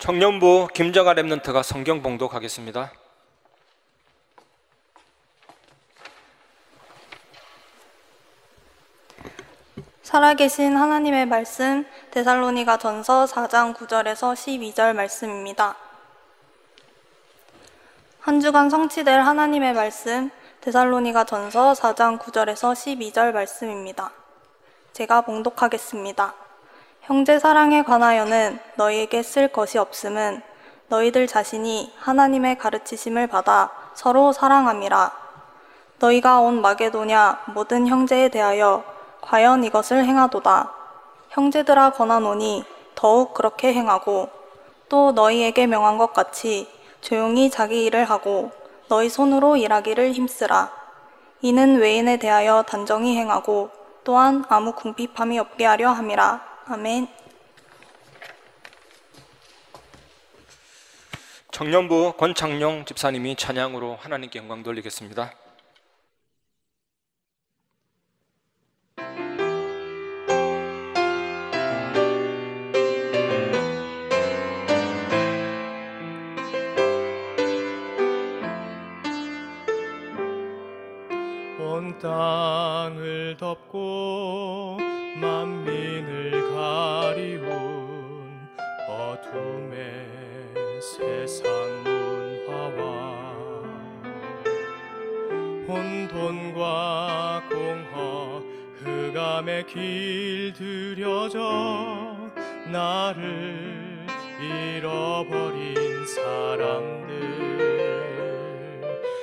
청년부 김정아 랩런트가 성경 봉독하겠습니다. 살아계신 하나님의 말씀 데살로니가 전서 4장 9절에서 12절 말씀입니다. 한 주간 성취될 하나님의 말씀 데살로니가 전서 4장 9절에서 12절 말씀입니다. 제가 봉독하겠습니다. 형제 사랑에 관하여는 너희에게 쓸 것이 없음은 너희들 자신이 하나님의 가르치심을 받아 서로 사랑함이라. 너희가 온 마게도냐 모든 형제에 대하여 과연 이것을 행하도다. 형제들아 권하노니 더욱 그렇게 행하고 또 너희에게 명한 것 같이 조용히 자기 일을 하고 너희 손으로 일하기를 힘쓰라. 이는 외인에 대하여 단정히 행하고 또한 아무 궁핍함이 없게 하려 함이라. 아멘. 청년부 권창용 집사님이 찬양으로 하나님께 영광 돌리겠습니다. 온 땅을 덮고 만민 어둠의 세상 문화와 혼돈과 공허 흑암의 길 들여져 나를 잃어버린 사람들.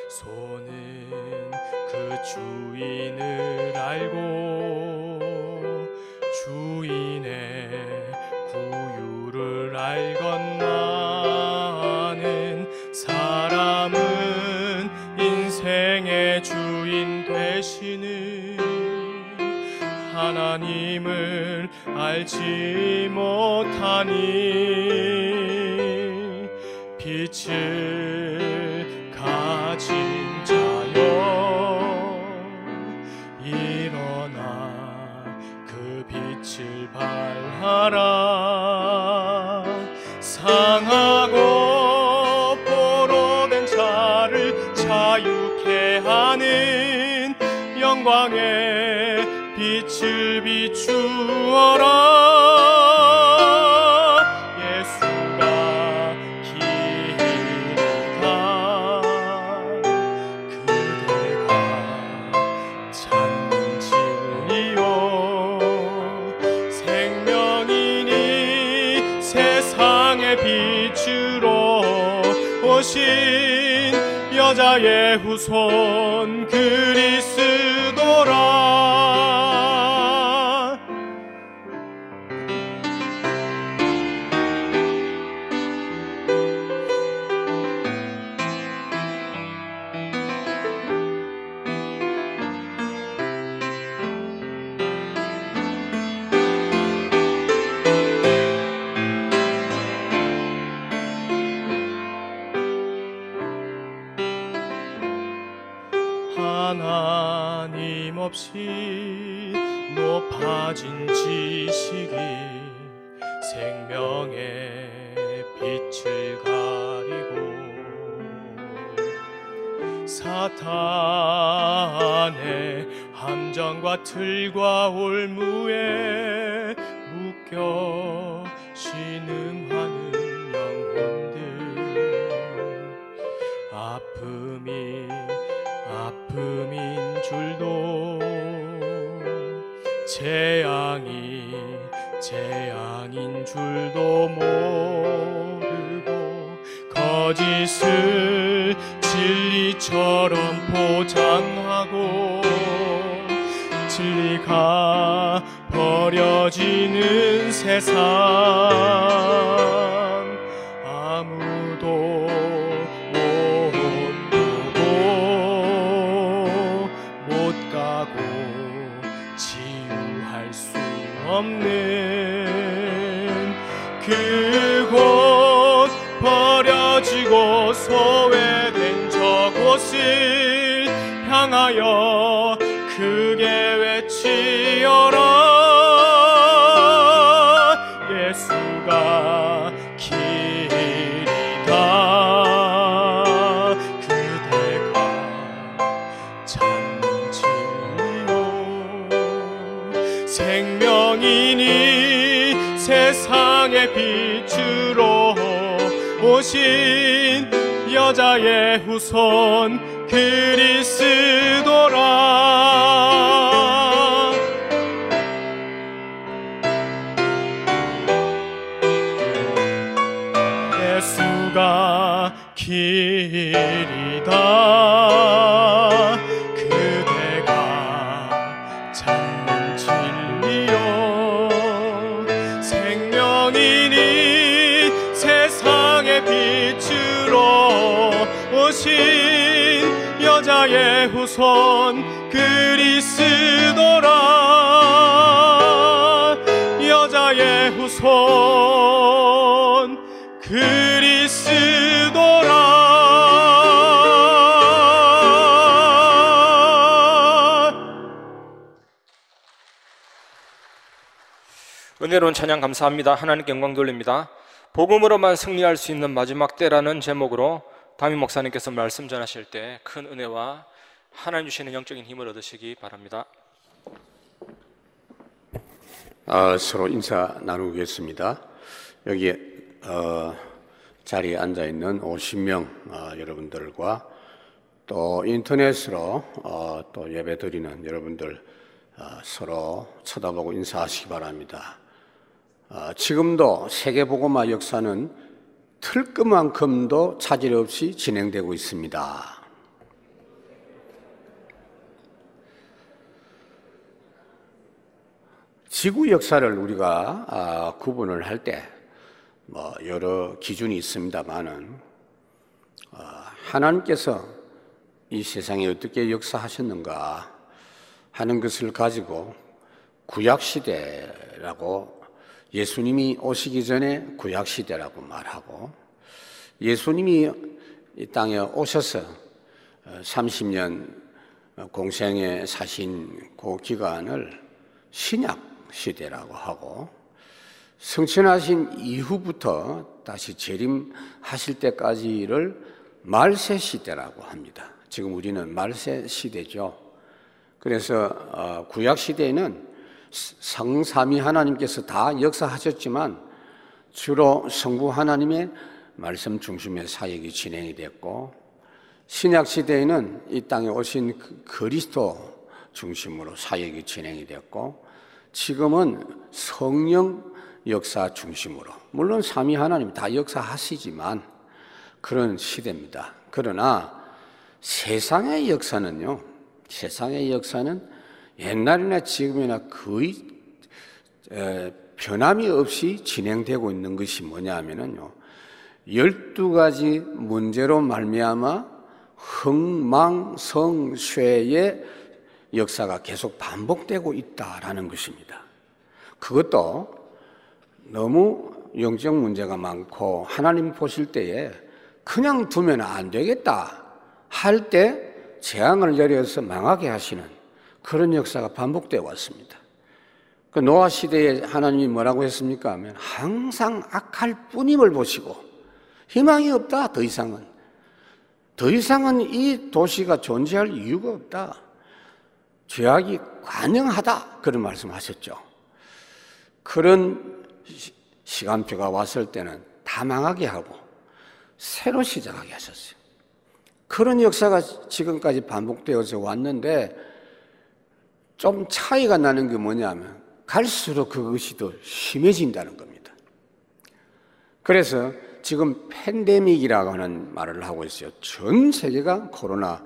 손은 그 주인을 알고 하나님을 알지 못하니 비추어라. 예수가 길이다. 그대가 찾는 진리요. 생명이니 세상의 빛으로 오신 여자의 후손 소외된 저곳을 향하여 여자의 후손 그리스 은혜로운 찬양 감사합니다. 하나님께 영광 돌립니다. 복음으로만 승리할 수 있는 마지막 때라는 제목으로 담임 목사님께서 말씀 전하실 때 큰 은혜와 하나님 주시는 영적인 힘을 얻으시기 바랍니다. 아, 서로 인사 나누겠습니다. 여기 어, 자리에 앉아 있는 50명 어, 여러분들과 또 인터넷으로 어, 또 예배 드리는 여러분들 어, 서로 쳐다보고 인사하시기 바랍니다. 어, 지금도 세계보고마 역사는 틀끝만큼도 차질 없이 진행되고 있습니다. 지구 역사를 우리가 아, 구분을 할 때 뭐 여러 기준이 있습니다만은 아, 하나님께서 이 세상에 어떻게 역사하셨는가 하는 것을 가지고 구약 시대라고 예수님이 오시기 전에 구약 시대라고 말하고 예수님이 이 땅에 오셔서 30년 공생에 사신 그 기간을 신약 시대라고 하고 성천하신 이후부터 다시 재림하실 때까지를 말세 시대라고 합니다. 지금 우리는 말세 시대죠. 그래서 어, 구약 시대에는 성삼위 하나님께서 다 역사하셨지만 주로 성부 하나님의 말씀 중심의 사역이 진행이 됐고 신약 시대에는 이 땅에 오신 그 그리스도 중심으로 사역이 진행이 됐고 지금은 성령 역사 중심으로 물론 삼위 하나님 다 역사하시지만 그런 시대입니다. 그러나 세상의 역사는요. 세상의 역사는 옛날이나 지금이나 거의 에, 변함이 없이 진행되고 있는 것이 뭐냐면은요. 열두 가지 문제로 말미암아 흥망성쇠의 역사가 계속 반복되고 있다라는 것입니다. 그것도 너무 영적 문제가 많고 하나님 보실 때에 그냥 두면 안 되겠다 할 때 재앙을 내려서 망하게 하시는 그런 역사가 반복되어 왔습니다. 그 노아 시대에 하나님이 뭐라고 했습니까? 하면 항상 악할 뿐임을 보시고 희망이 없다 더 이상은 더 이상은 이 도시가 존재할 이유가 없다. 죄악이 관영하다 그런 말씀하셨죠. 그런 시간표가 왔을 때는 다 망하게 하고 새로 시작하게 하셨어요. 그런 역사가 지금까지 반복되어서 왔는데 좀 차이가 나는 게 뭐냐면 갈수록 그것이 더 심해진다는 겁니다. 그래서 지금 팬데믹이라고 하는 말을 하고 있어요. 전 세계가 코로나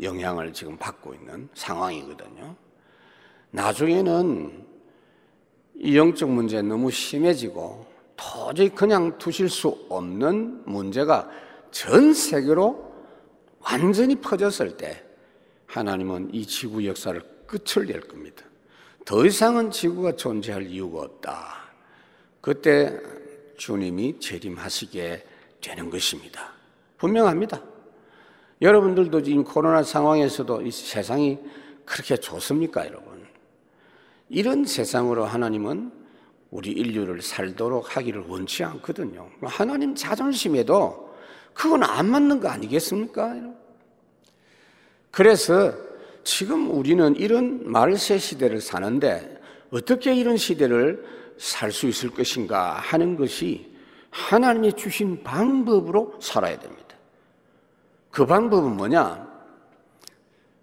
영향을 지금 받고 있는 상황이거든요. 나중에는 이 영적 문제 너무 심해지고 도저히 그냥 두실 수 없는 문제가 전 세계로 완전히 퍼졌을 때 하나님은 이 지구 역사를 끝을 낼 겁니다. 더 이상은 지구가 존재할 이유가 없다. 그때 주님이 재림하시게 되는 것입니다. 분명합니다. 여러분들도 지금 코로나 상황에서도 이 세상이 그렇게 좋습니까, 여러분? 이런 세상으로 하나님은 우리 인류를 살도록 하기를 원치 않거든요. 하나님 자존심에도 그건 안 맞는 거 아니겠습니까? 그래서 지금 우리는 이런 말세 시대를 사는데 어떻게 이런 시대를 살 수 있을 것인가 하는 것이 하나님이 주신 방법으로 살아야 됩니다. 그 방법은 뭐냐?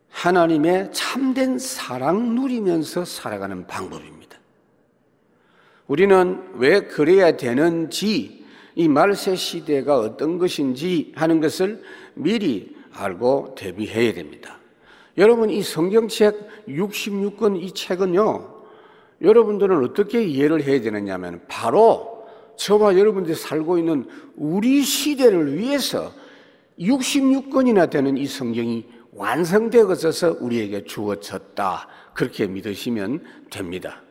하나님의 참된 사랑 누리면서 살아가는 방법입니다. 우리는 왜 그래야 되는지, 이 말세 시대가 어떤 것인지 하는 것을 미리 알고 대비해야 됩니다. 여러분, 이 성경책 66권 이 책은요, 여러분들은 어떻게 이해를 해야 되느냐면, 바로 저와 여러분들이 살고 있는 우리 시대를 위해서 66권이나 되는 이 성경이 완성되어져서 우리에게 주어졌다. 그렇게 믿으시면 됩니다.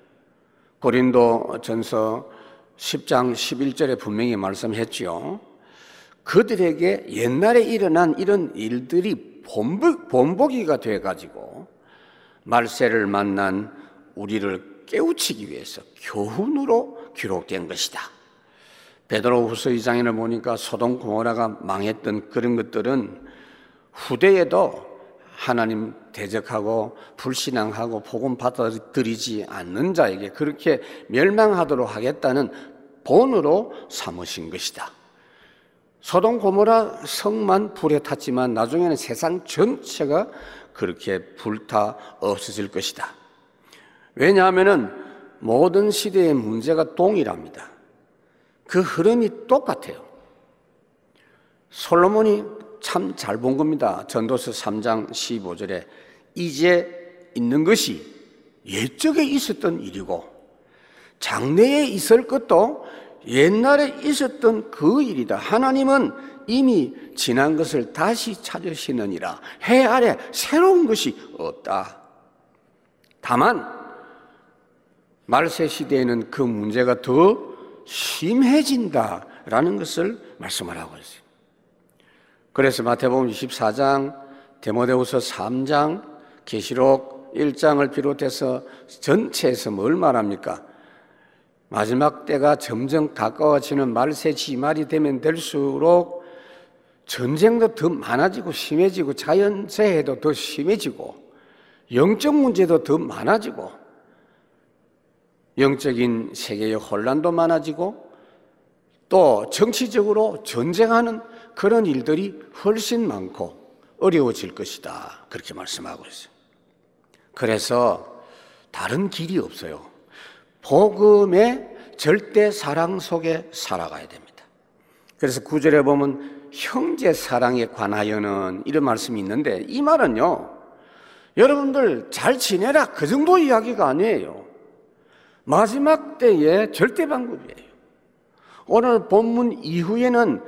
고린도 전서 10장 11절에 분명히 말씀했지요. 그들에게 옛날에 일어난 이런 일들이 본복, 본보기가 돼가지고 말세를 만난 우리를 깨우치기 위해서 교훈으로 기록된 것이다. 베드로 후서 2장에는 보니까 소돔 고모라가 망했던 그런 것들은 후대에도 하나님 대적하고 불신앙하고 복음 받아들이지 않는 자에게 그렇게 멸망하도록 하겠다는 본으로 삼으신 것이다. 소돔 고모라 성만 불에 탔지만 나중에는 세상 전체가 그렇게 불타 없어질 것이다. 왜냐하면은 모든 시대의 문제가 동일합니다. 그 흐름이 똑같아요. 솔로몬이 참 잘 본 겁니다. 전도서 3장 15절에 이제 있는 것이 옛적에 있었던 일이고 장래에 있을 것도 옛날에 있었던 그 일이다. 하나님은 이미 지난 것을 다시 찾으시느니라. 해 아래 새로운 것이 없다. 다만 말세 시대에는 그 문제가 더 심해진다라는 것을 말씀을 하고 있어요. 그래서 마태복음 24장, 데모데후서 3장, 계시록 1장을 비롯해서 전체에서 뭘 말합니까? 마지막 때가 점점 가까워지는 말세 지말이 되면 될수록 전쟁도 더 많아지고 심해지고 자연재해도 더 심해지고 영적 문제도 더 많아지고 영적인 세계의 혼란도 많아지고 또 정치적으로 전쟁하는 그런 일들이 훨씬 많고 어려워질 것이다. 그렇게 말씀하고 있어요. 그래서 다른 길이 없어요. 복음의 절대 사랑 속에 살아가야 됩니다. 그래서 구절에 보면 형제 사랑에 관하여는 이런 말씀이 있는데 이 말은요. 여러분들 잘 지내라 그 정도 이야기가 아니에요. 마지막 때의 절대 방법이에요. 오늘 본문 이후에는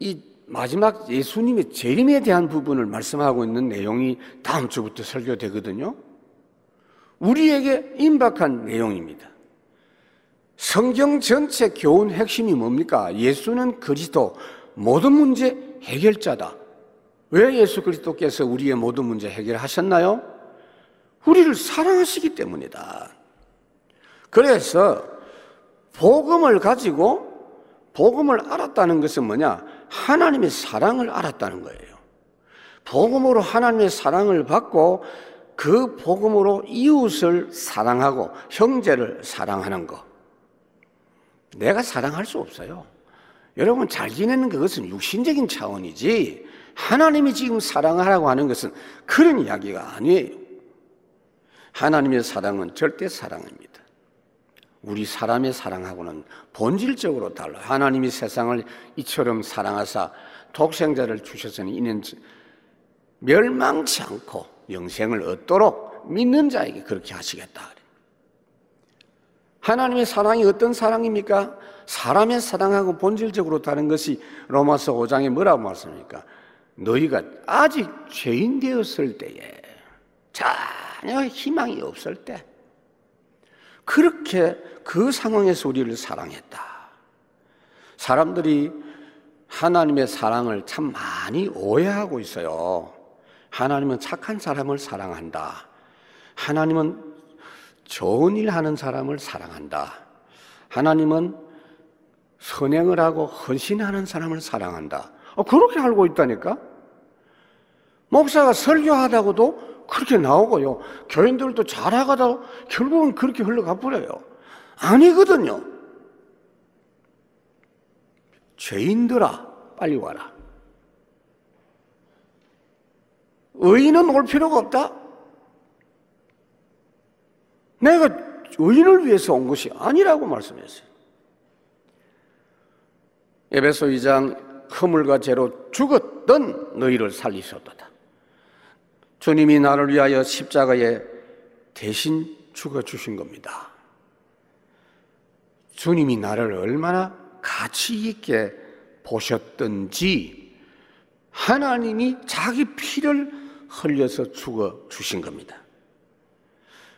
이 마지막 예수님의 재림에 대한 부분을 말씀하고 있는 내용이 다음 주부터 설교되거든요. 우리에게 임박한 내용입니다. 성경 전체 교훈 핵심이 뭡니까? 예수는 그리스도 모든 문제 해결자다. 왜 예수 그리스도께서 우리의 모든 문제 해결하셨나요? 우리를 사랑하시기 때문이다. 그래서 복음을 가지고 복음을 알았다는 것은 뭐냐? 하나님의 사랑을 알았다는 거예요. 복음으로 하나님의 사랑을 받고 그 복음으로 이웃을 사랑하고 형제를 사랑하는 것. 내가 사랑할 수 없어요. 여러분 잘 지내는 그것은 육신적인 차원이지 하나님이 지금 사랑하라고 하는 것은 그런 이야기가 아니에요. 하나님의 사랑은 절대 사랑입니다. 우리 사람의 사랑하고는 본질적으로 달라요. 하나님이 세상을 이처럼 사랑하사 독생자를 주셨으니 이는 멸망치 않고 영생을 얻도록 믿는 자에게 그렇게 하시겠다. 하나님의 사랑이 어떤 사랑입니까? 사람의 사랑하고 본질적으로 다른 것이 로마서 5장에 뭐라고 말씀합니까? 너희가 아직 죄인 되었을 때에 전혀 희망이 없을 때 그렇게 그 상황에서 우리를 사랑했다. 사람들이 하나님의 사랑을 참 많이 오해하고 있어요. 하나님은 착한 사람을 사랑한다. 하나님은 좋은 일 하는 사람을 사랑한다. 하나님은 선행을 하고 헌신하는 사람을 사랑한다. 어, 그렇게 알고 있다니까? 목사가 설교하다고도 그렇게 나오고요. 교인들도 잘하다고 결국은 그렇게 흘러가 버려요. 아니거든요. 죄인들아, 빨리 와라. 의인은 올 필요가 없다? 내가 의인을 위해서 온 것이 아니라고 말씀했어요. 에베소 2장 허물과 죄로 죽었던 너희를 살리셨도다. 주님이 나를 위하여 십자가에 대신 죽어 주신 겁니다. 주님이 나를 얼마나 가치 있게 보셨던지 하나님이 자기 피를 흘려서 죽어 주신 겁니다.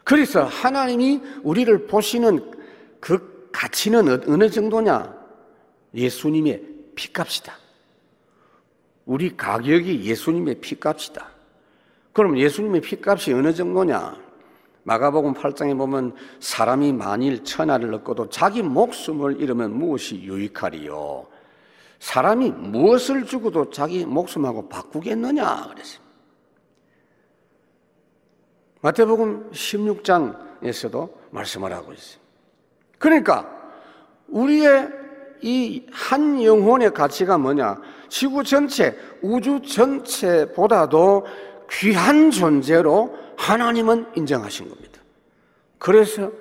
그래서 하나님이 우리를 보시는 그 가치는 어느 정도냐? 예수님의 피값이다. 우리 가격이 예수님의 피값이다. 그럼 예수님의 피값이 어느 정도냐? 마가복음 8장에 보면 사람이 만일 천하를 얻고도 자기 목숨을 잃으면 무엇이 유익하리요? 사람이 무엇을 주고도 자기 목숨하고 바꾸겠느냐? 그랬어요. 마태복음 16장에서도 말씀을 하고 있어요. 그러니까 우리의 이 한 영혼의 가치가 뭐냐? 지구 전체, 우주 전체보다도 귀한 존재로 하나님은 인정하신 겁니다. 그래서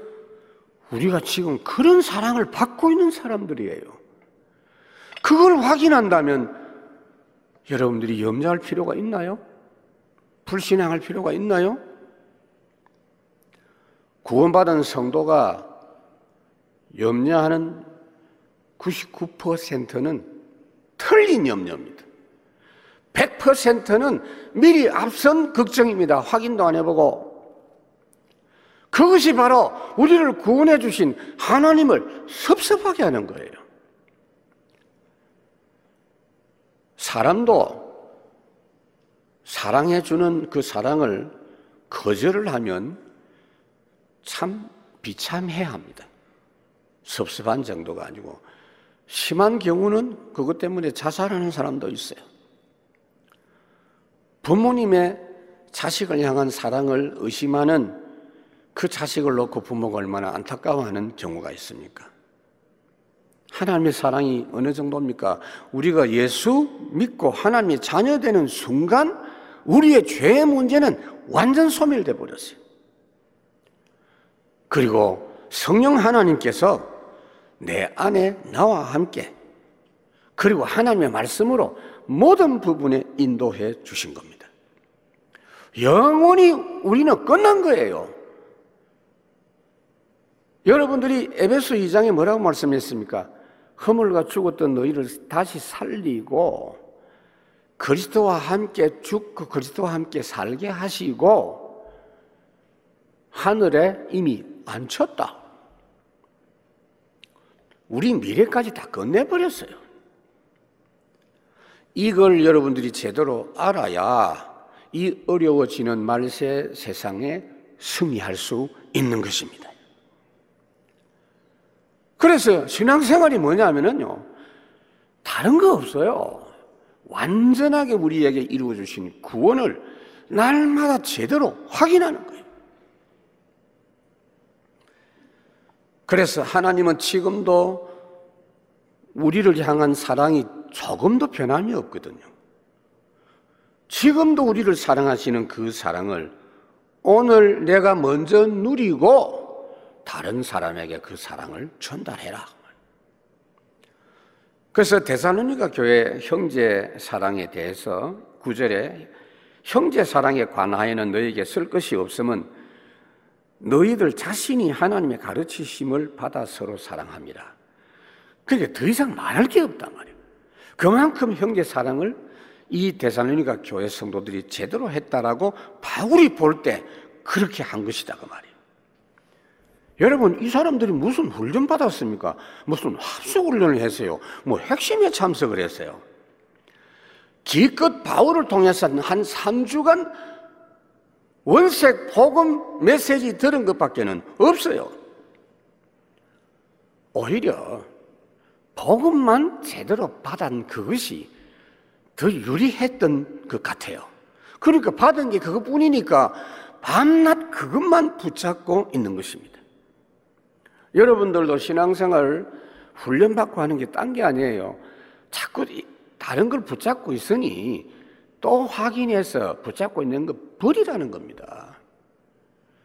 우리가 지금 그런 사랑을 받고 있는 사람들이에요. 그걸 확인한다면 여러분들이 염려할 필요가 있나요? 불신앙할 필요가 있나요? 구원받은 성도가 염려하는 99%는 틀린 염려입니다. 100%는 미리 앞선 걱정입니다. 확인도 안 해보고. 그것이 바로 우리를 구원해 주신 하나님을 섭섭하게 하는 거예요. 사람도 사랑해 주는 그 사랑을 거절을 하면 참 비참해야 합니다. 섭섭한 정도가 아니고 심한 경우는 그것 때문에 자살하는 사람도 있어요. 부모님의 자식을 향한 사랑을 의심하는 그 자식을 놓고 부모가 얼마나 안타까워하는 경우가 있습니까? 하나님의 사랑이 어느 정도입니까? 우리가 예수 믿고 하나님의 자녀 되는 순간 우리의 죄의 문제는 완전 소멸돼 버렸어요. 그리고 성령 하나님께서 내 안에 나와 함께 그리고 하나님의 말씀으로 모든 부분에 인도해 주신 겁니다. 영원히 우리는 끝난 거예요. 여러분들이 에베소 2장에 뭐라고 말씀했습니까? 허물과 죽었던 너희를 다시 살리고 그리스도와 함께 죽고 그리스도와 함께 살게 하시고 하늘에 이미 앉혔다. 우리 미래까지 다 끝내버렸어요. 이걸 여러분들이 제대로 알아야 이 어려워지는 말세 세상에 승리할 수 있는 것입니다. 그래서 신앙생활이 뭐냐면요. 다른 거 없어요. 완전하게 우리에게 이루어 주신 구원을 날마다 제대로 확인하는 거예요. 그래서 하나님은 지금도 우리를 향한 사랑이 조금도 변함이 없거든요. 지금도 우리를 사랑하시는 그 사랑을 오늘 내가 먼저 누리고 다른 사람에게 그 사랑을 전달해라. 그래서 데살로니가 교회 형제 사랑에 대해서 구절에 형제 사랑에 관하여는 너에게 쓸 것이 없으면 너희들 자신이 하나님의 가르치심을 받아 서로 사랑합니다. 그게 더 이상 말할 게 없단 말이에요. 그만큼 형제 사랑을 이 데살로니가 교회 성도들이 제대로 했다라고 바울이 볼 때 그렇게 한 것이다 그 말이에요. 여러분 이 사람들이 무슨 훈련 받았습니까? 무슨 합숙 훈련을 했어요? 뭐 핵심에 참석을 했어요. 기껏 바울을 통해서 한 3주간 원색 복음 메시지 들은 것밖에는 없어요. 오히려 복음만 제대로 받은 그것이 더 유리했던 것 같아요. 그러니까 받은 게 그것뿐이니까 밤낮 그것만 붙잡고 있는 것입니다. 여러분들도 신앙생활 훈련받고 하는 게 딴 게 아니에요. 자꾸 이- 다른 걸 붙잡고 있으니 또 확인해서 붙잡고 있는 거 버리라는 겁니다.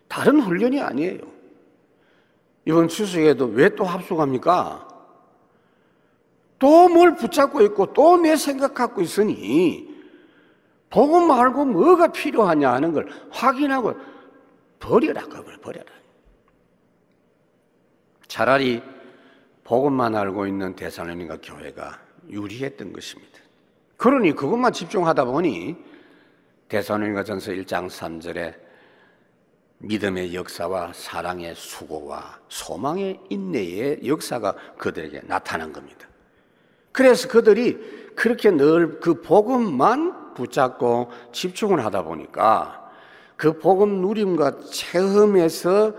다른 훈련이 아니에요. 이번 추석에도 왜 또 합숙합니까? 또 뭘 붙잡고 있고 또 내 생각 갖고 있으니 보고 말고 뭐가 필요하냐 하는 걸 확인하고 버려라 그걸 버려라. 차라리 복음만 알고 있는 대사님과 교회가 유리했던 것입니다. 그러니 그것만 집중하다 보니 대사님과 전서 1장 3절에 믿음의 역사와 사랑의 수고와 소망의 인내의 역사가 그들에게 나타난 겁니다. 그래서 그들이 그렇게 늘 그 복음만 붙잡고 집중을 하다 보니까 그 복음 누림과 체험에서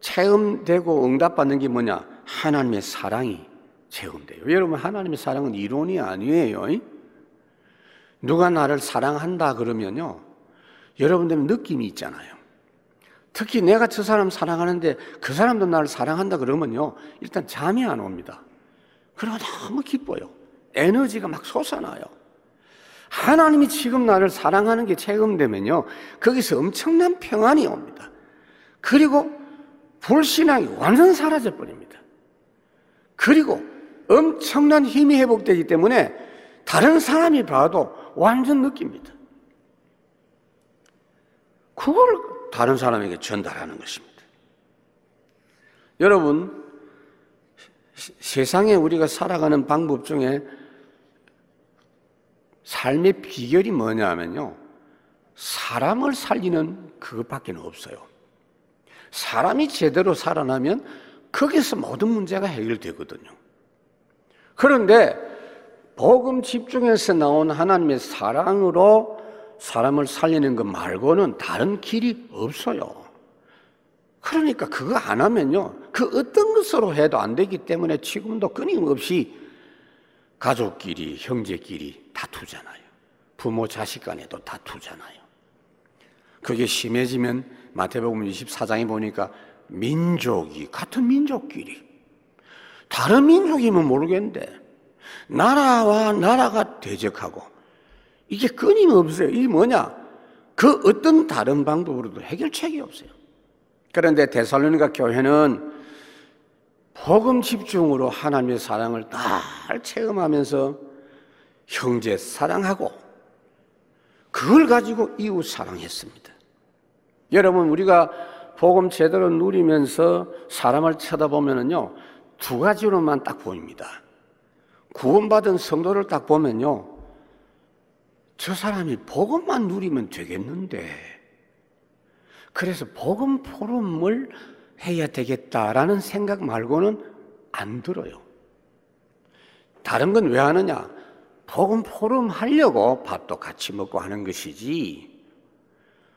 체험되고 응답받는 게 뭐냐? 하나님의 사랑이 체험돼요. 여러분, 하나님의 사랑은 이론이 아니에요. 누가 나를 사랑한다 그러면요. 여러분들 느낌이 있잖아요. 특히 내가 저 사람 사랑하는데 그 사람도 나를 사랑한다 그러면요. 일단 잠이 안 옵니다. 그리고 너무 기뻐요. 에너지가 막 솟아나요. 하나님이 지금 나를 사랑하는 게 체험되면요. 거기서 엄청난 평안이 옵니다. 그리고 불신앙이 완전 사라져 버립니다. 그리고 엄청난 힘이 회복되기 때문에 다른 사람이 봐도 완전 느낍니다. 그걸 다른 사람에게 전달하는 것입니다. 여러분, 시- 세상에 우리가 살아가는 방법 중에 삶의 비결이 뭐냐면요. 사람을 살리는 그것밖에 없어요. 사람이 제대로 살아나면 거기서 모든 문제가 해결되거든요. 그런데 복음 집중해서 나온 하나님의 사랑으로 사람을 살리는 것 말고는 다른 길이 없어요. 그러니까 그거 안 하면요. 그 어떤 것으로 해도 안 되기 때문에 지금도 끊임없이 가족끼리, 형제끼리 다투잖아요. 부모 자식 간에도 다투잖아요. 그게 심해지면 마태복음 24장에 보니까 민족이 같은 민족끼리 다른 민족이면 모르겠는데 나라와 나라가 대적하고 이게 끊임없어요. 이게 뭐냐? 그 어떤 다른 방법으로도 해결책이 없어요. 그런데 데살로니가 교회는 복음 집중으로 하나님의 사랑을 잘 체험하면서 형제 사랑하고 그걸 가지고 이웃 사랑했습니다. 여러분 우리가 복음 제대로 누리면서 사람을 쳐다보면은요 두 가지로만 딱 보입니다. 구원받은 성도를 딱 보면요 저 사람이 복음만 누리면 되겠는데 그래서 복음 포럼을 해야 되겠다라는 생각 말고는 안 들어요. 다른 건 왜 하느냐? 복음 포럼 하려고 밥도 같이 먹고 하는 것이지.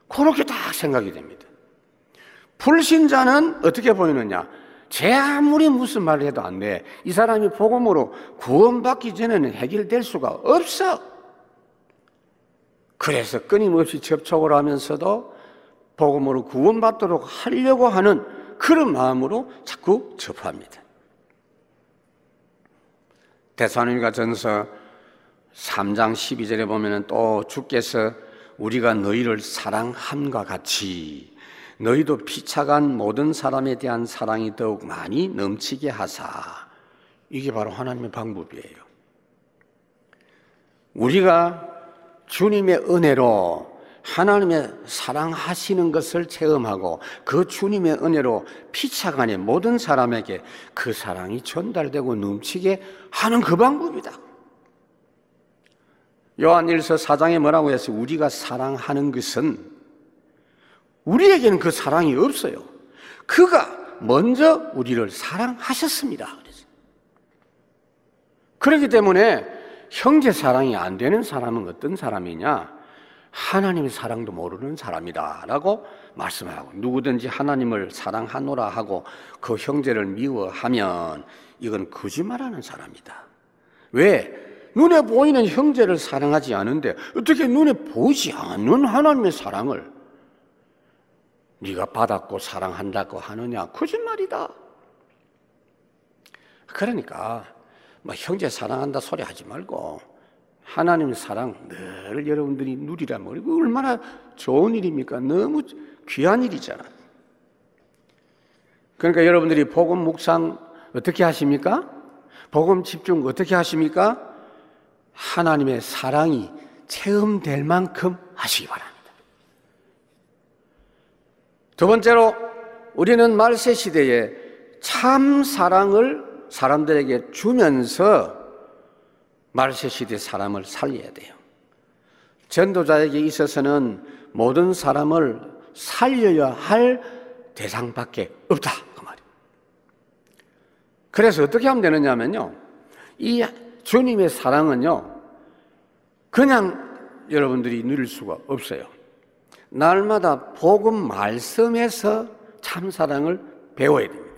그렇게 딱 생각이 됩니다. 불신자는 어떻게 보이느냐? 제 아무리 무슨 말을 해도 안 돼. 이 사람이 복음으로 구원받기 전에는 해결될 수가 없어. 그래서 끊임없이 접촉을 하면서도 복음으로 구원받도록 하려고 하는 그런 마음으로 자꾸 접합니다. 대사님과 전서 3장 12절에 보면은 또 주께서 우리가 너희를 사랑함과 같이 너희도 피차간 모든 사람에 대한 사랑이 더욱 많이 넘치게 하사 이게 바로 하나님의 방법이에요. 우리가 주님의 은혜로 하나님의 사랑하시는 것을 체험하고 그 주님의 은혜로 피차간의 모든 사람에게 그 사랑이 전달되고 넘치게 하는 그 방법이다. 요한일서 4장에 뭐라고 해서 우리가 사랑하는 것은 우리에게는 그 사랑이 없어요. 그가 먼저 우리를 사랑하셨습니다. 그렇기 때문에 형제 사랑이 안 되는 사람은 어떤 사람이냐? 하나님의 사랑도 모르는 사람이다. 라고 말씀하고, 누구든지 하나님을 사랑하노라 하고 그 형제를 미워하면 이건 거짓말하는 사람이다. 왜? 눈에 보이는 형제를 사랑하지 않은데 어떻게 눈에 보이지 않는 하나님의 사랑을 네가 받았고 사랑한다고 하느냐? 거짓말이다. 그러니까 뭐 형제 사랑한다 소리 하지 말고 하나님의 사랑 늘 여러분들이 누리라면 이거 얼마나 좋은 일입니까? 너무 귀한 일이잖아. 그러니까 여러분들이 복음 묵상 어떻게 하십니까? 복음 집중 어떻게 하십니까? 하나님의 사랑이 체험될 만큼 하시기 바랍니다. 두 번째로 우리는 말세 시대에 참 사랑을 사람들에게 주면서 말세 시대 사람을 살려야 돼요. 전도자에게 있어서는 모든 사람을 살려야 할 대상밖에 없다. 그 말이에요. 그래서 어떻게 하면 되느냐면요. 이 주님의 사랑은요. 그냥 여러분들이 누릴 수가 없어요. 날마다 복음 말씀에서 참 사랑을 배워야 됩니다.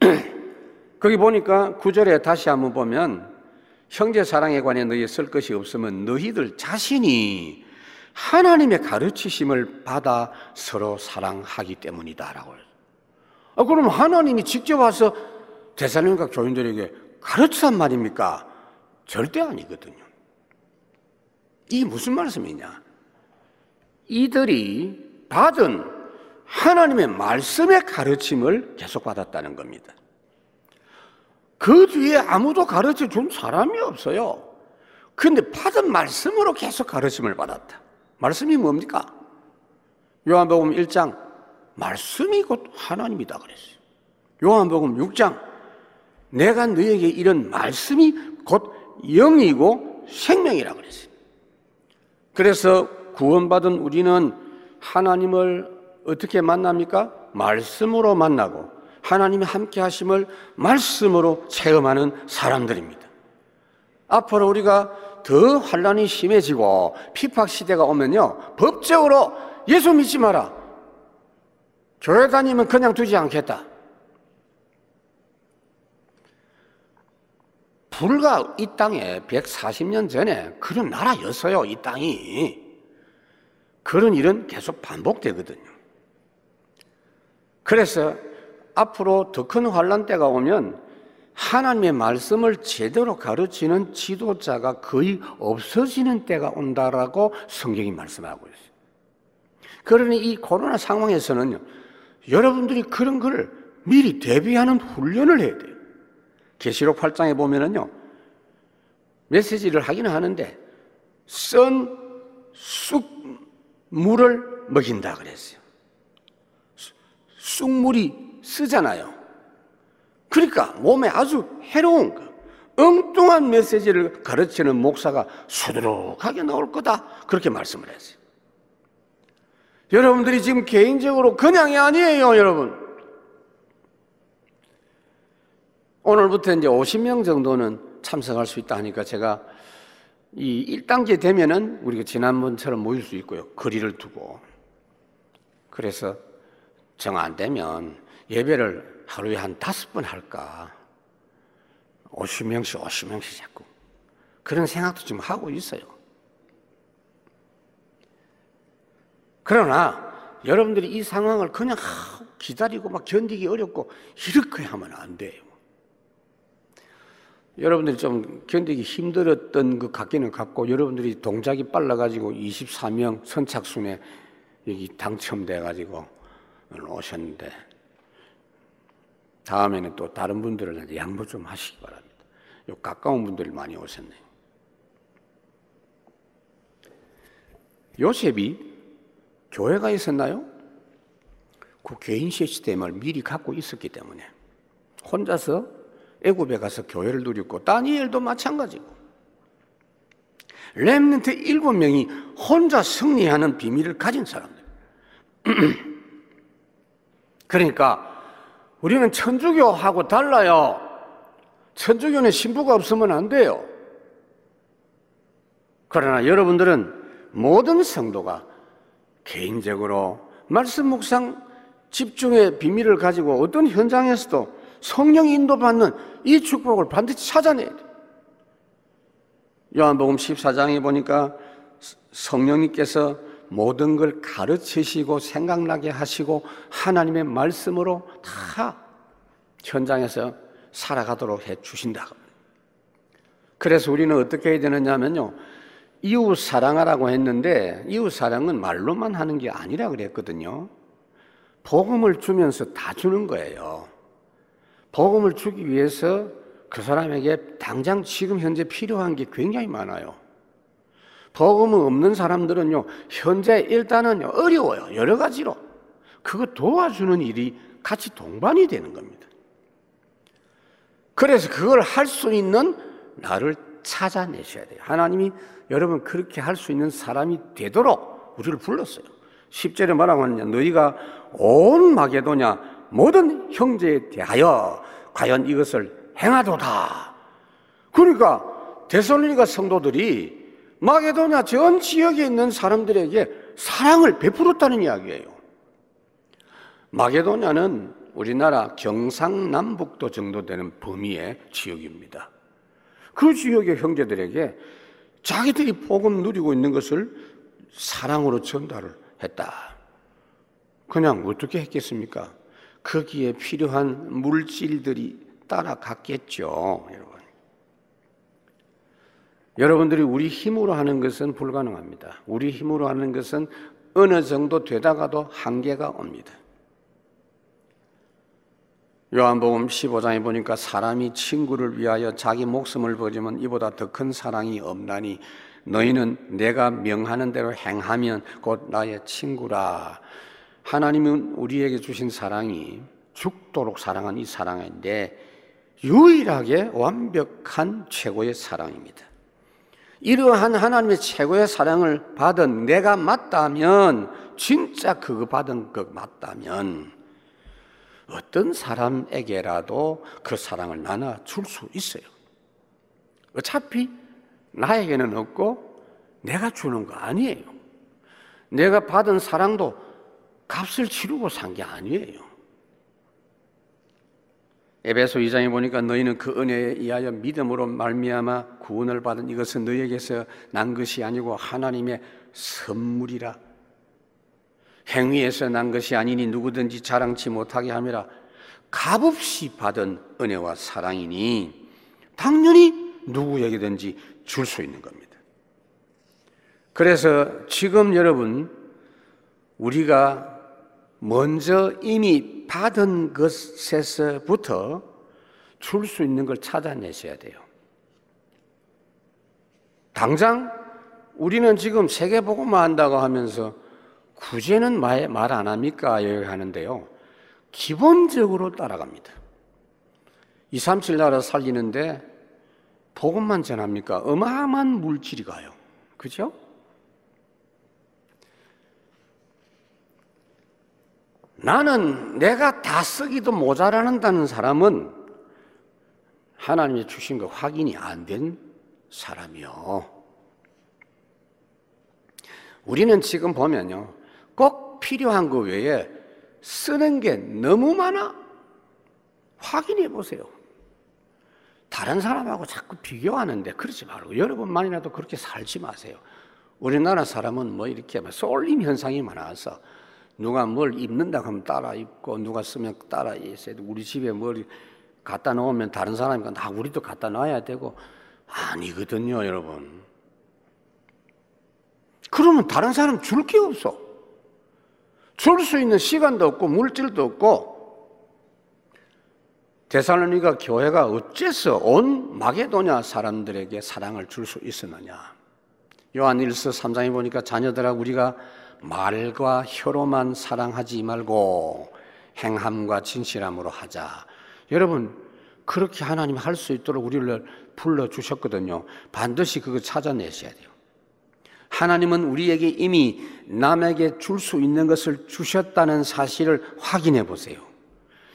거기 보니까 구절에 다시 한번 보면 형제 사랑에 관해 너희 쓸 것이 없으면 너희들 자신이 하나님의 가르치심을 받아 서로 사랑하기 때문이다라고. 아, 그럼 하나님이 직접 와서 대사님과 교인들에게 가르치란 말입니까? 절대 아니거든요. 이게 무슨 말씀이냐? 이들이 받은 하나님의 말씀의 가르침을 계속 받았다는 겁니다. 그 뒤에 아무도 가르쳐 준 사람이 없어요. 근데 받은 말씀으로 계속 가르침을 받았다. 말씀이 뭡니까? 요한복음 1장 말씀이 곧 하나님이다 그랬어요. 요한복음 6장 내가 너에게 이런 말씀이 곧 영이고 생명이라 그랬어요. 그래서 구원받은 우리는 하나님을 어떻게 만납니까? 말씀으로 만나고 하나님이 함께 하심을 말씀으로 체험하는 사람들입니다. 앞으로 우리가 더 환란이 심해지고 피팍 시대가 오면요. 법적으로 예수 믿지 마라. 교회 다니면 그냥 두지 않겠다. 불과 이 땅에 140년 전에 그런 나라였어요, 이 땅이. 그런 일은 계속 반복되거든요. 그래서 앞으로 더 큰 환란 때가 오면 하나님의 말씀을 제대로 가르치는 지도자가 거의 없어지는 때가 온다라고 성경이 말씀하고 있어요. 그러니 이 코로나 상황에서는 여러분들이 그런 걸 미리 대비하는 훈련을 해야 돼요. 계시록 8장에 보면은요. 메시지를 하기는 하는데 썬 쑥 물을 먹인다 그랬어요. 쑥물이 쓰잖아요. 그러니까 몸에 아주 해로운 거, 엉뚱한 메시지를 가르치는 목사가 수두룩하게 나올 거다. 그렇게 말씀을 했어요. 여러분들이 지금 개인적으로 그냥이 아니에요, 여러분. 오늘부터 이제 50명 정도는 참석할 수 있다 하니까 제가 이 1단계 되면은 우리가 지난번처럼 모일 수 있고요. 거리를 두고. 그래서 정 안 되면 예배를 하루에 한 다섯 번 할까. 50명씩, 50명씩 자꾸. 그런 생각도 좀 하고 있어요. 그러나 여러분들이 이 상황을 그냥 기다리고 막 견디기 어렵고 이렇게 하면 안 돼요. 여러분들이 좀 견디기 힘들었던 그 같기는 같고 여러분들이 동작이 빨라가지고 24명 선착순에 여기 당첨돼가지고 오셨는데 다음에는 또 다른 분들을 양보 좀 하시기 바랍니다. 요 가까운 분들이 많이 오셨네요. 요셉이 교회가 있었나요? 그 개인 시스템을 미리 갖고 있었기 때문에 혼자서 애굽에 가서 교회를 누렸고 다니엘도 마찬가지고 렘넌트 일곱 명이 혼자 승리하는 비밀을 가진 사람들. 그러니까 우리는 천주교하고 달라요. 천주교는 신부가 없으면 안 돼요. 그러나 여러분들은 모든 성도가 개인적으로 말씀 묵상 집중의 비밀을 가지고 어떤 현장에서도 성령 인도받는 이 축복을 반드시 찾아내야 돼. 요한복음 14장에 보니까 성령님께서 모든 걸 가르치시고 생각나게 하시고 하나님의 말씀으로 다 현장에서 살아가도록 해 주신다. 그래서 우리는 어떻게 해야 되느냐면요. 이웃 사랑하라고 했는데 이웃 사랑은 말로만 하는 게 아니라 그랬거든요. 복음을 주면서 다 주는 거예요. 복음을 주기 위해서 그 사람에게 당장 지금 현재 필요한 게 굉장히 많아요. 복음은 없는 사람들은요, 현재 일단은 어려워요. 여러 가지로. 그거 도와주는 일이 같이 동반이 되는 겁니다. 그래서 그걸 할 수 있는 나를 찾아내셔야 돼요. 하나님이 여러분 그렇게 할 수 있는 사람이 되도록 우리를 불렀어요. 10절에 뭐라고 하느냐. 너희가 온 마게도냐 모든 형제에 대하여 과연 이것을 행하도다. 그러니까 데살로니가 성도들이 마게도냐 전 지역에 있는 사람들에게 사랑을 베풀었다는 이야기예요. 마게도냐는 우리나라 경상남북도 정도 되는 범위의 지역입니다. 그 지역의 형제들에게 자기들이 복음 누리고 있는 것을 사랑으로 전달을 했다. 그냥 어떻게 했겠습니까? 거기에 필요한 물질들이 따라갔겠죠, 여러분. 여러분들이 우리 힘으로 하는 것은 불가능합니다. 우리 힘으로 하는 것은 어느 정도 되다가도 한계가 옵니다. 요한복음 15장에 보니까 사람이 친구를 위하여 자기 목숨을 버리면 이보다 더 큰 사랑이 없나니 너희는 내가 명하는 대로 행하면 곧 나의 친구라. 하나님은 우리에게 주신 사랑이 죽도록 사랑한 이 사랑인데 유일하게 완벽한 최고의 사랑입니다. 이러한 하나님의 최고의 사랑을 받은 내가 맞다면 진짜 그거 받은 것 맞다면 어떤 사람에게라도 그 사랑을 나눠 줄 수 있어요. 어차피 나에게는 없고 내가 주는 거 아니에요. 내가 받은 사랑도 값을 치르고 산 게 아니에요. 에베소 2장에 보니까 너희는 그 은혜에 의하여 믿음으로 말미암아 구원을 받은 이것은 너희에게서 난 것이 아니고 하나님의 선물이라 행위에서 난 것이 아니니 누구든지 자랑치 못하게 함이라 값없이 받은 은혜와 사랑이니 당연히 누구에게든지 줄 수 있는 겁니다. 그래서 지금 여러분 우리가 먼저 이미 받은 것에서부터 줄 수 있는 걸 찾아내셔야 돼요. 당장 우리는 지금 세계보고만 한다고 하면서 구제는 말 안 합니까? 하는데요. 기본적으로 따라갑니다. 2, 3, 7 나라 살리는데 복음만 전합니까? 어마어마한 물질이 가요. 그죠? 나는 내가 다 쓰기도 모자란다는 사람은 하나님이 주신 거 확인이 안 된 사람이요. 우리는 지금 보면요. 꼭 필요한 거 외에 쓰는 게 너무 많아. 확인해 보세요. 다른 사람하고 자꾸 비교하는데 그러지 말고 여러분만이라도 그렇게 살지 마세요. 우리나라 사람은 뭐 이렇게 쏠림 현상이 많아서 누가 뭘 입는다 하면 따라 입고 누가 쓰면 따라 있어야 돼. 우리 집에 뭘 갖다 놓으면 다른 사람이니까 나 우리도 갖다 놔야 되고 아니거든요, 여러분. 그러면 다른 사람 줄 게 없어. 줄 수 있는 시간도 없고 물질도 없고 데살로니가 교회가 어째서 온 마게도냐 사람들에게 사랑을 줄 수 있었느냐? 요한 1서 3장에 보니까 자녀들아 우리가 말과 혀로만 사랑하지 말고 행함과 진실함으로 하자. 여러분 그렇게 하나님 할 수 있도록 우리를 불러 주셨거든요. 반드시 그거 찾아내셔야 돼요. 하나님은 우리에게 이미 남에게 줄 수 있는 것을 주셨다는 사실을 확인해 보세요.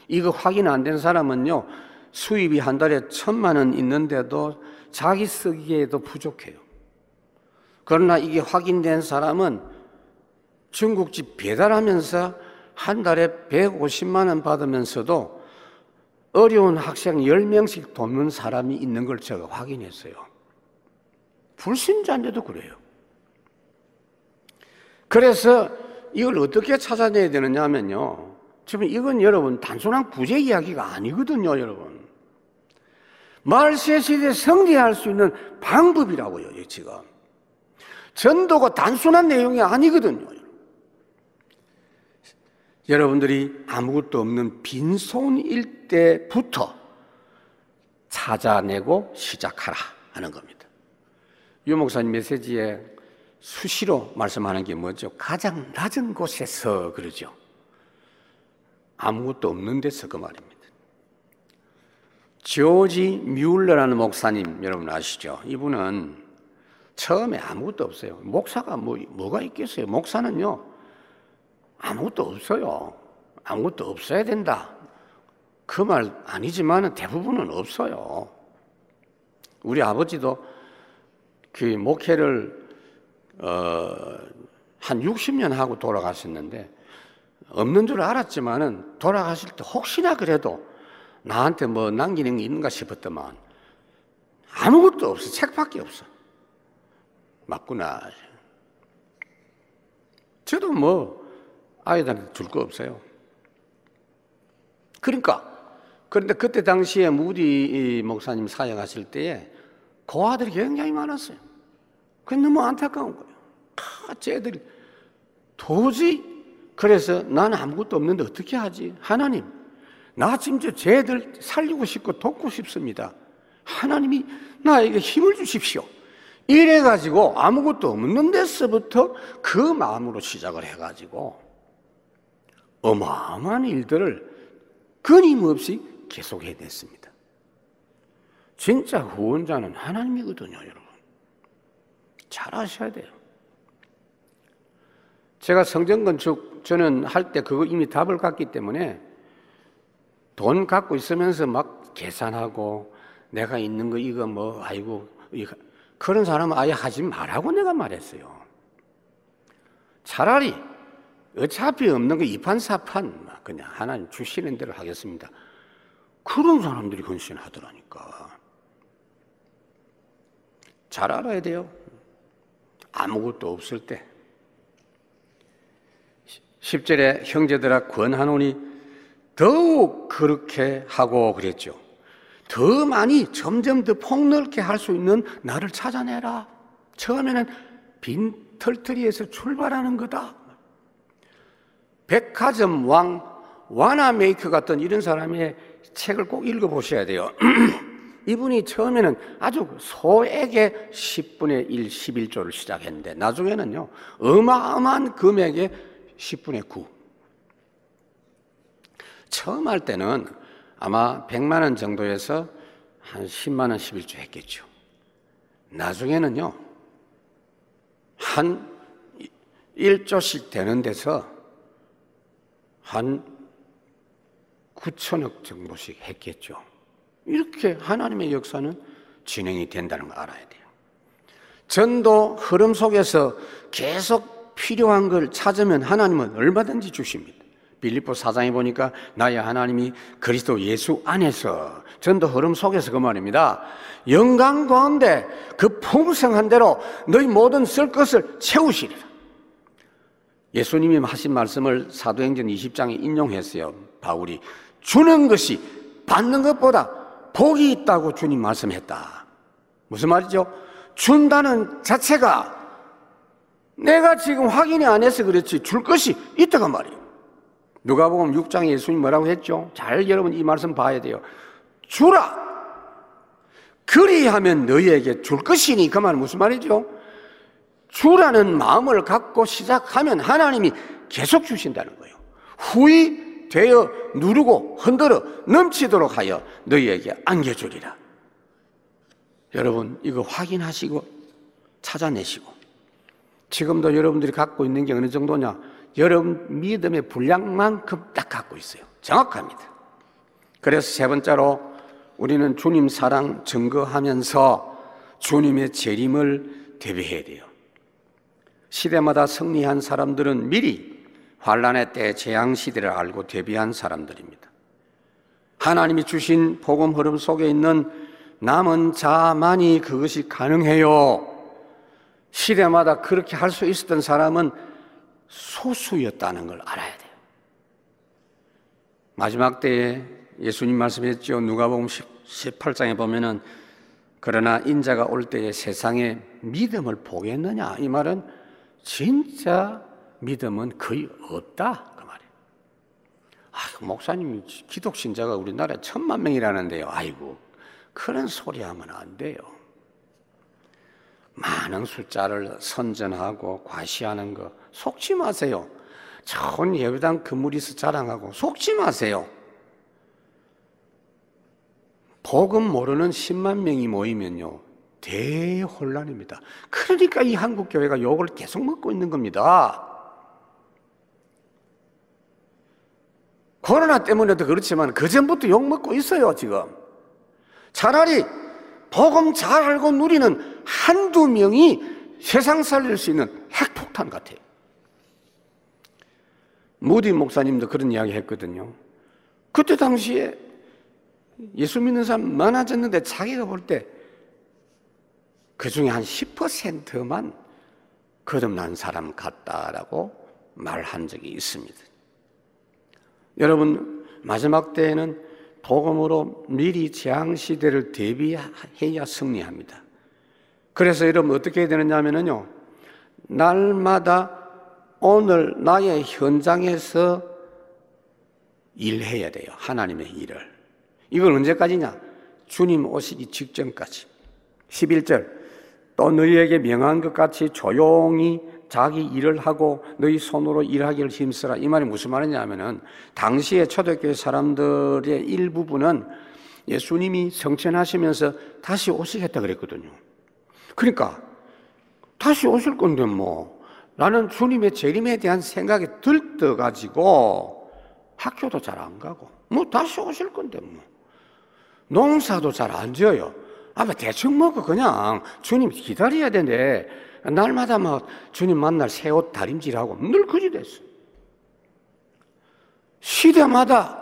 이거 확인 안 된 사람은요, 수입이 한 달에 천만 원 있는데도 자기 쓰기에도 부족해요. 그러나 이게 확인된 사람은 중국집 배달하면서 한 달에 150만 원 받으면서도 어려운 학생 10명씩 돕는 사람이 있는 걸 제가 확인했어요. 불신자인데도 그래요. 그래서 이걸 어떻게 찾아내야 되느냐 하면요. 지금 이건 여러분 단순한 구제 이야기가 아니거든요, 여러분. 말세 시대에 승리할 수 있는 방법이라고요, 이 지금. 전도가 단순한 내용이 아니거든요. 여러분들이 아무것도 없는 빈손일 때부터 찾아내고 시작하라 하는 겁니다. 유 목사님 메시지에 수시로 말씀하는 게 뭐죠? 가장 낮은 곳에서 그러죠. 아무것도 없는 데서 그 말입니다. 조지 뮬러라는 목사님 여러분 아시죠? 이분은 처음에 아무것도 없어요. 목사가 뭐, 뭐가 있겠어요? 목사는요, 아무것도 없어요. 아무것도 없어야 된다. 그 말 아니지만 대부분은 없어요. 우리 아버지도 그 목회를 어, 한 60년 하고 돌아가셨는데 없는 줄 알았지만은 돌아가실 때 혹시나 그래도 나한테 뭐 남기는 게 있는가 싶었더만 아무것도 없어. 책밖에 없어. 맞구나. 저도 뭐 아이들한테 줄 거 없어요. 그러니까 그런데 그때 당시에 무디 목사님 사역하실 때에 고아들이 굉장히 많았어요. 그게 너무 안타까운 거예요. 다 쟤들이 도저히 그래서 나는 아무것도 없는데 어떻게 하지? 하나님, 나 진짜 쟤들 살리고 싶고 돕고 싶습니다. 하나님이 나에게 힘을 주십시오. 이래가지고 아무것도 없는 데서부터 그 마음으로 시작을 해가지고 어마어마한 일들을 끊임없이 계속 해냈습니다. 진짜 후원자는 하나님이거든요, 여러분. 잘 아셔야 돼요. 제가 성전 건축 저는 할 때 그거 이미 답을 갖기 때문에 돈 갖고 있으면서 막 계산하고 내가 있는 거 이거 뭐 아이고 그런 사람은 아예 하지 말라고 내가 말했어요. 차라리 어차피 없는 거 이판사판 그냥 하나님 주시는 대로 하겠습니다. 그런 사람들이 헌신하더라니까. 잘 알아야 돼요. 아무것도 없을 때. 10절에 형제들아 권하노니 더욱 그렇게 하고 그랬죠. 더 많이 점점 더 폭넓게 할 수 있는 나를 찾아내라. 처음에는 빈 털터리에서 출발하는 거다. 백화점 왕 와나메이커 같은 이런 사람의 책을 꼭 읽어보셔야 돼요. 이분이 처음에는 아주 소액의 10분의 1, 11조를 시작했는데 나중에는요 어마어마한 금액의 10분의 9. 처음 할 때는 아마 100만 원 정도에서 한 10만 원 11조 했겠죠. 나중에는요 한 1조씩 되는 데서 한 9천억 정도씩 했겠죠. 이렇게 하나님의 역사는 진행이 된다는 걸 알아야 돼요. 전도 흐름 속에서 계속 필요한 걸 찾으면 하나님은 얼마든지 주십니다. 빌립보 사장에 보니까 나의 하나님이 그리스도 예수 안에서 전도 흐름 속에서 그 말입니다. 영광 가운데 그 풍성한 대로 너희 모든 쓸 것을 채우시리라. 예수님이 하신 말씀을 사도행전 20장에 인용했어요. 바울이 주는 것이 받는 것보다 복이 있다고 주님 말씀했다. 무슨 말이죠? 준다는 자체가 내가 지금 확인이 안 해서 그렇지 줄 것이 있다가 말이에요. 누가 보면 6장에 예수님 뭐라고 했죠? 잘 여러분 이 말씀 봐야 돼요. 주라! 그리하면 너희에게 줄 것이니 그 말은 무슨 말이죠? 주라는 마음을 갖고 시작하면 하나님이 계속 주신다는 거예요. 후이 되어 누르고 흔들어 넘치도록 하여 너희에게 안겨주리라. 여러분, 이거 확인하시고 찾아내시고 지금도 여러분들이 갖고 있는 게 어느 정도냐? 여러분 믿음의 분량만큼 딱 갖고 있어요. 정확합니다. 그래서 세 번째로 우리는 주님 사랑 증거하면서 주님의 재림을 대비해야 돼요. 시대마다 승리한 사람들은 미리 환란의 때 재앙 시대를 알고 대비한 사람들입니다. 하나님이 주신 복음 흐름 속에 있는 남은 자만이 그것이 가능해요. 시대마다 그렇게 할 수 있었던 사람은 소수였다는 걸 알아야 돼요. 마지막 때에 예수님 말씀했죠. 누가복음 18장에 보면은 그러나 인자가 올 때에 세상에 믿음을 보겠느냐 이 말은 진짜 믿음은 거의 없다 그 말이에요. 아 목사님이 기독 신자가 우리나라에 천만 명이라는데요. 아이고 그런 소리 하면 안 돼요. 많은 숫자를 선전하고 과시하는 거 속지 마세요. 좋은 예배당 건물이서 자랑하고 속지 마세요. 복음 모르는 10만 명이 모이면요. 대혼란입니다. 그러니까 이 한국 교회가 욕을 계속 먹고 있는 겁니다. 코로나 때문에도 그렇지만 그 전부터 욕 먹고 있어요, 지금. 차라리 복음 잘 알고 누리는 한두 명이 세상 살릴 수 있는 핵폭탄 같아요. 무디 목사님도 그런 이야기 했거든요. 그때 당시에 예수 믿는 사람 많아졌는데 자기가 볼 때 그 중에 한 10%만 거듭난 사람 같다라고 말한 적이 있습니다. 여러분, 마지막 때에는 복음으로 미리 재앙 시대를 대비해야 승리합니다. 그래서 여러분 어떻게 해야 되느냐 하면요. 날마다 오늘 나의 현장에서 일해야 돼요. 하나님의 일을. 이걸 언제까지냐? 주님 오시기 직전까지. 11절. 또 너희에게 명한 것 같이 조용히 자기 일을 하고 너희 손으로 일하기를 힘쓰라. 이 말이 무슨 말이냐 하면은 당시에 초대교회 사람들의 일부분은 예수님이 성천하시면서 다시 오시겠다 그랬거든요. 그러니까 다시 오실 건데 뭐 나는 주님의 재림에 대한 생각이 들떠가지고 학교도 잘 안 가고 뭐 다시 오실 건데 뭐 농사도 잘 안 지어요. 아마 대충 먹고 그냥 주님 기다려야 되는데 날마다 막 주님 만날 새 옷 다림질하고 늘 그지 됐어. 시대마다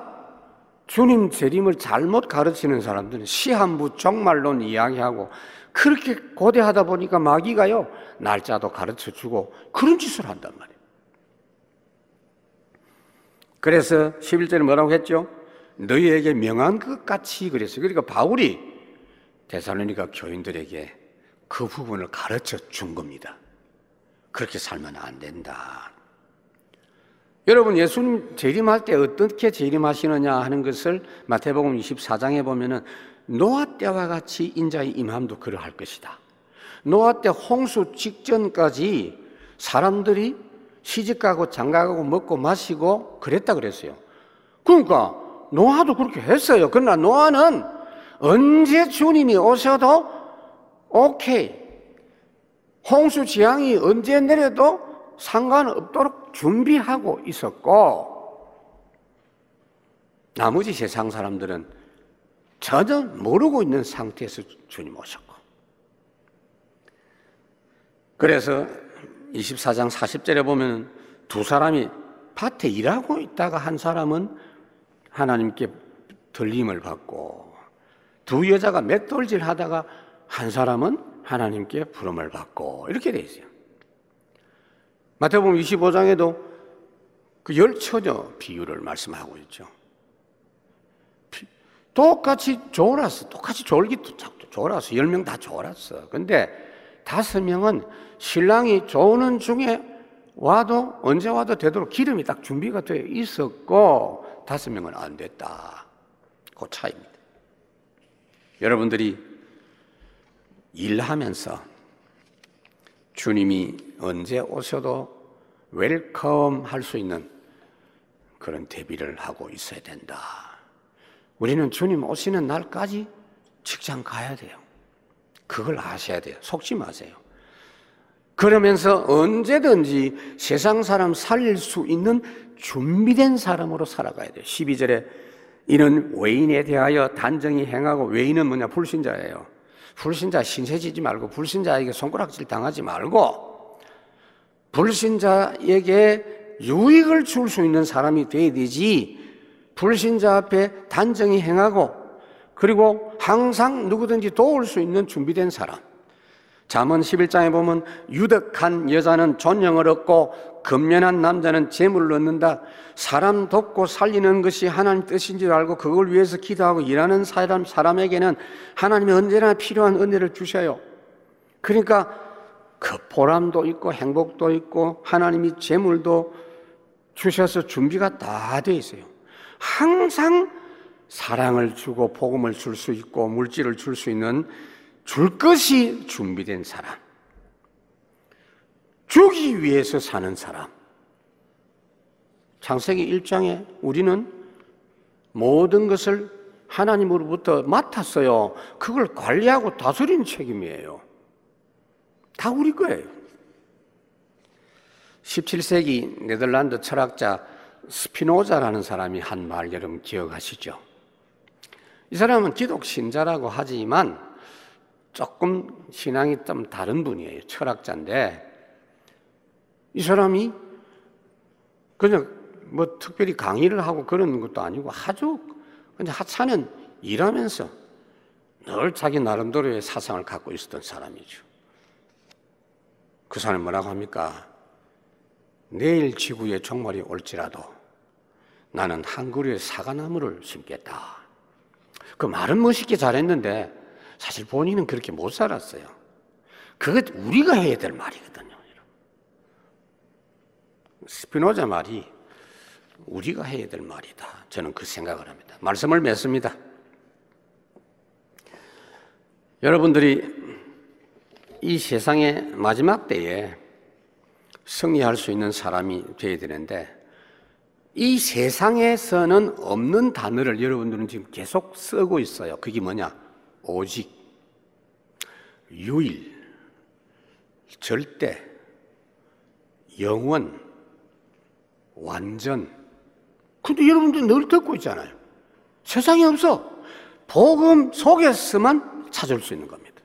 주님 재림을 잘못 가르치는 사람들은 시한부 종말론 이야기하고 그렇게 고대하다 보니까 마귀가요 날짜도 가르쳐 주고 그런 짓을 한단 말이에요. 그래서 11절에 뭐라고 했죠? 너희에게 명한 것 같이 그랬어요. 그러니까 바울이 데살로니가 교인들에게 그 부분을 가르쳐 준 겁니다. 그렇게 살면 안 된다. 여러분 예수님 재림할 때 어떻게 재림하시느냐 하는 것을 마태복음 24장에 보면은 노아 때와 같이 인자의 임함도 그러할 것이다. 노아 때 홍수 직전까지 사람들이 시집가고 장가가고 먹고 마시고 그랬다 그랬어요. 그러니까 노아도 그렇게 했어요. 그러나 노아는 언제 주님이 오셔도 오케이. 홍수 지향이 언제 내려도 상관없도록 준비하고 있었고, 나머지 세상 사람들은 전혀 모르고 있는 상태에서 주님 오셨고. 그래서 24장 40절에 보면 두 사람이 밭에 일하고 있다가 한 사람은 하나님께 들림을 받고 두 여자가 맷돌질 하다가 한 사람은 하나님께 부름을 받고 이렇게 돼 있어요. 마태복음 25장에도 그 열 처녀 비유를 말씀하고 있죠. 똑같이 졸았어. 똑같이 졸기도 졸았어. 열 명 다 졸았어. 근데 다섯 명은 신랑이 조는 중에 와도 언제 와도 되도록 기름이 딱 준비가 되어 있었고 다섯 명은 안 됐다. 그 차이입니다. 여러분들이 일하면서 주님이 언제 오셔도 welcome 할 수 있는 그런 대비를 하고 있어야 된다. 우리는 주님 오시는 날까지 직장 가야 돼요. 그걸 아셔야 돼요. 속지 마세요. 그러면서 언제든지 세상 사람 살릴 수 있는 준비된 사람으로 살아가야 돼요. 12절에 이는 외인에 대하여 단정히 행하고 외인은 뭐냐? 불신자예요. 불신자 신세지지 말고 불신자에게 손가락질 당하지 말고 불신자에게 유익을 줄 수 있는 사람이 돼야 되지 불신자 앞에 단정히 행하고 그리고 항상 누구든지 도울 수 있는 준비된 사람 잠언 11장에 보면 유덕한 여자는 존영을 얻고 근면한 남자는 재물을 얻는다. 사람 돕고 살리는 것이 하나님 뜻인 줄 알고 그걸 위해서 기도하고 일하는 사람, 사람에게는 하나님이 언제나 필요한 은혜를 주셔요. 그러니까 그 보람도 있고 행복도 있고 하나님이 재물도 주셔서 준비가 다 돼 있어요. 항상 사랑을 주고 복음을 줄 수 있고 물질을 줄 수 있는 줄 것이 준비된 사람. 주기 위해서 사는 사람. 창세기 1장에 우리는 모든 것을 하나님으로부터 맡았어요. 그걸 관리하고 다스리는 책임이에요. 다 우리 거예요. 17세기 네덜란드 철학자 스피노자라는 사람이 한 말 여러분 기억하시죠? 이 사람은 기독 신자라고 하지만 조금 신앙이 좀 다른 분이에요. 철학자인데 이 사람이 그냥 뭐 특별히 강의를 하고 그러는 것도 아니고 아주 그냥 하찮은 일하면서 늘 자기 나름대로의 사상을 갖고 있었던 사람이죠. 그 사람이 뭐라고 합니까? 내일 지구에 종말이 올지라도 나는 한 그루의 사과나무를 심겠다. 그 말은 멋있게 잘했는데 사실 본인은 그렇게 못 살았어요. 그것 우리가 해야 될 말이거든요. 스피노자 말이 우리가 해야 될 말이다. 저는 그 생각을 합니다. 말씀을 맺습니다. 여러분들이 이 세상의 마지막 때에 승리할 수 있는 사람이 되어야 되는데 이 세상에서는 없는 단어를 여러분들은 지금 계속 쓰고 있어요. 그게 뭐냐? 오직, 유일, 절대, 영원, 완전. 근데 여러분들 늘 듣고 있잖아요. 세상에 없어. 복음 속에서만 찾을 수 있는 겁니다.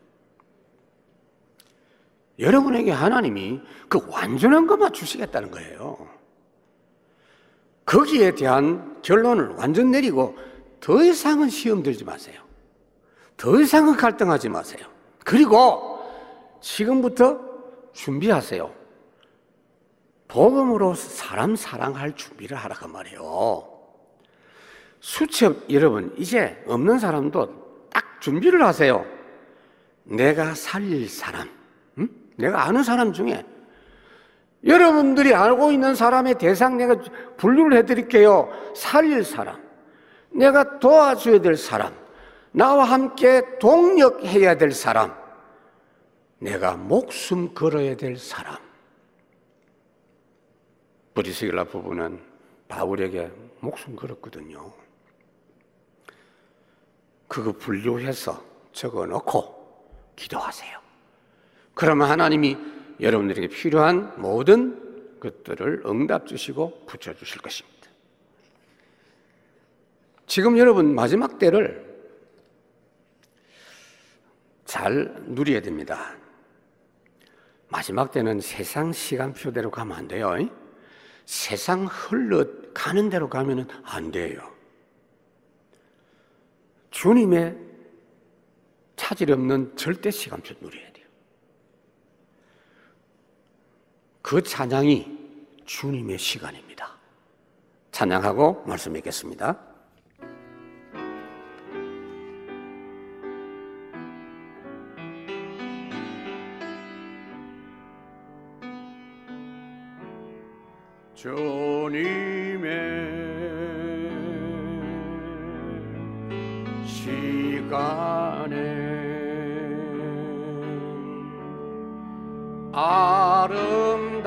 여러분에게 하나님이 그 완전한 것만 주시겠다는 거예요. 거기에 대한 결론을 완전 내리고 더 이상은 시험 들지 마세요. 더 이상은 갈등하지 마세요. 그리고 지금부터 준비하세요. 복음으로 사람 사랑할 준비를 하라고 말이에요. 수첩 여러분 이제 없는 사람도 딱 준비를 하세요. 내가 살릴 사람, 응? 내가 아는 사람 중에 여러분들이 알고 있는 사람의 대상 내가 분류를 해드릴게요. 살릴 사람, 내가 도와줘야 될 사람, 나와 함께 동력해야 될 사람, 내가 목숨 걸어야 될 사람. 브리스길라 부부는 바울에게 목숨 걸었거든요. 그거 분류해서 적어 놓고 기도하세요. 그러면 하나님이 여러분들에게 필요한 모든 것들을 응답 주시고 붙여 주실 것입니다. 지금 여러분 마지막 때를 잘 누려야 됩니다. 마지막 때는 세상 시간표대로 가면 안 돼요. 세상 흘러 가는 대로 가면 안 돼요. 주님의 차질 없는 절대 시간표 누려야 돼요. 그 찬양이 주님의 시간입니다. 찬양하고 말씀 맺겠습니다. 주님의 시간에 아름답게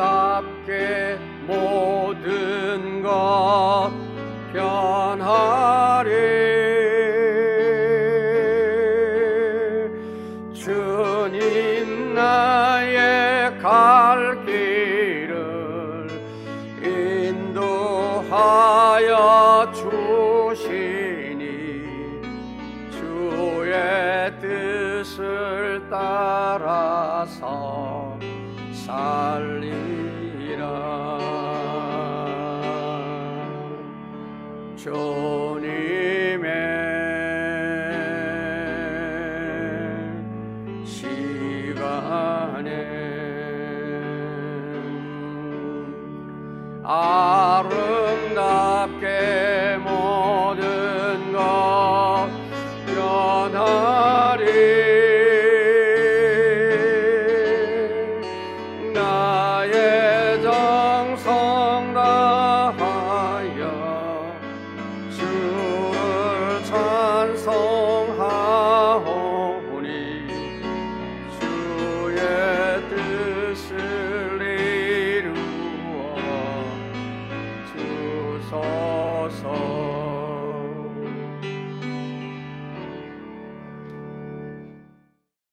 모든 것 변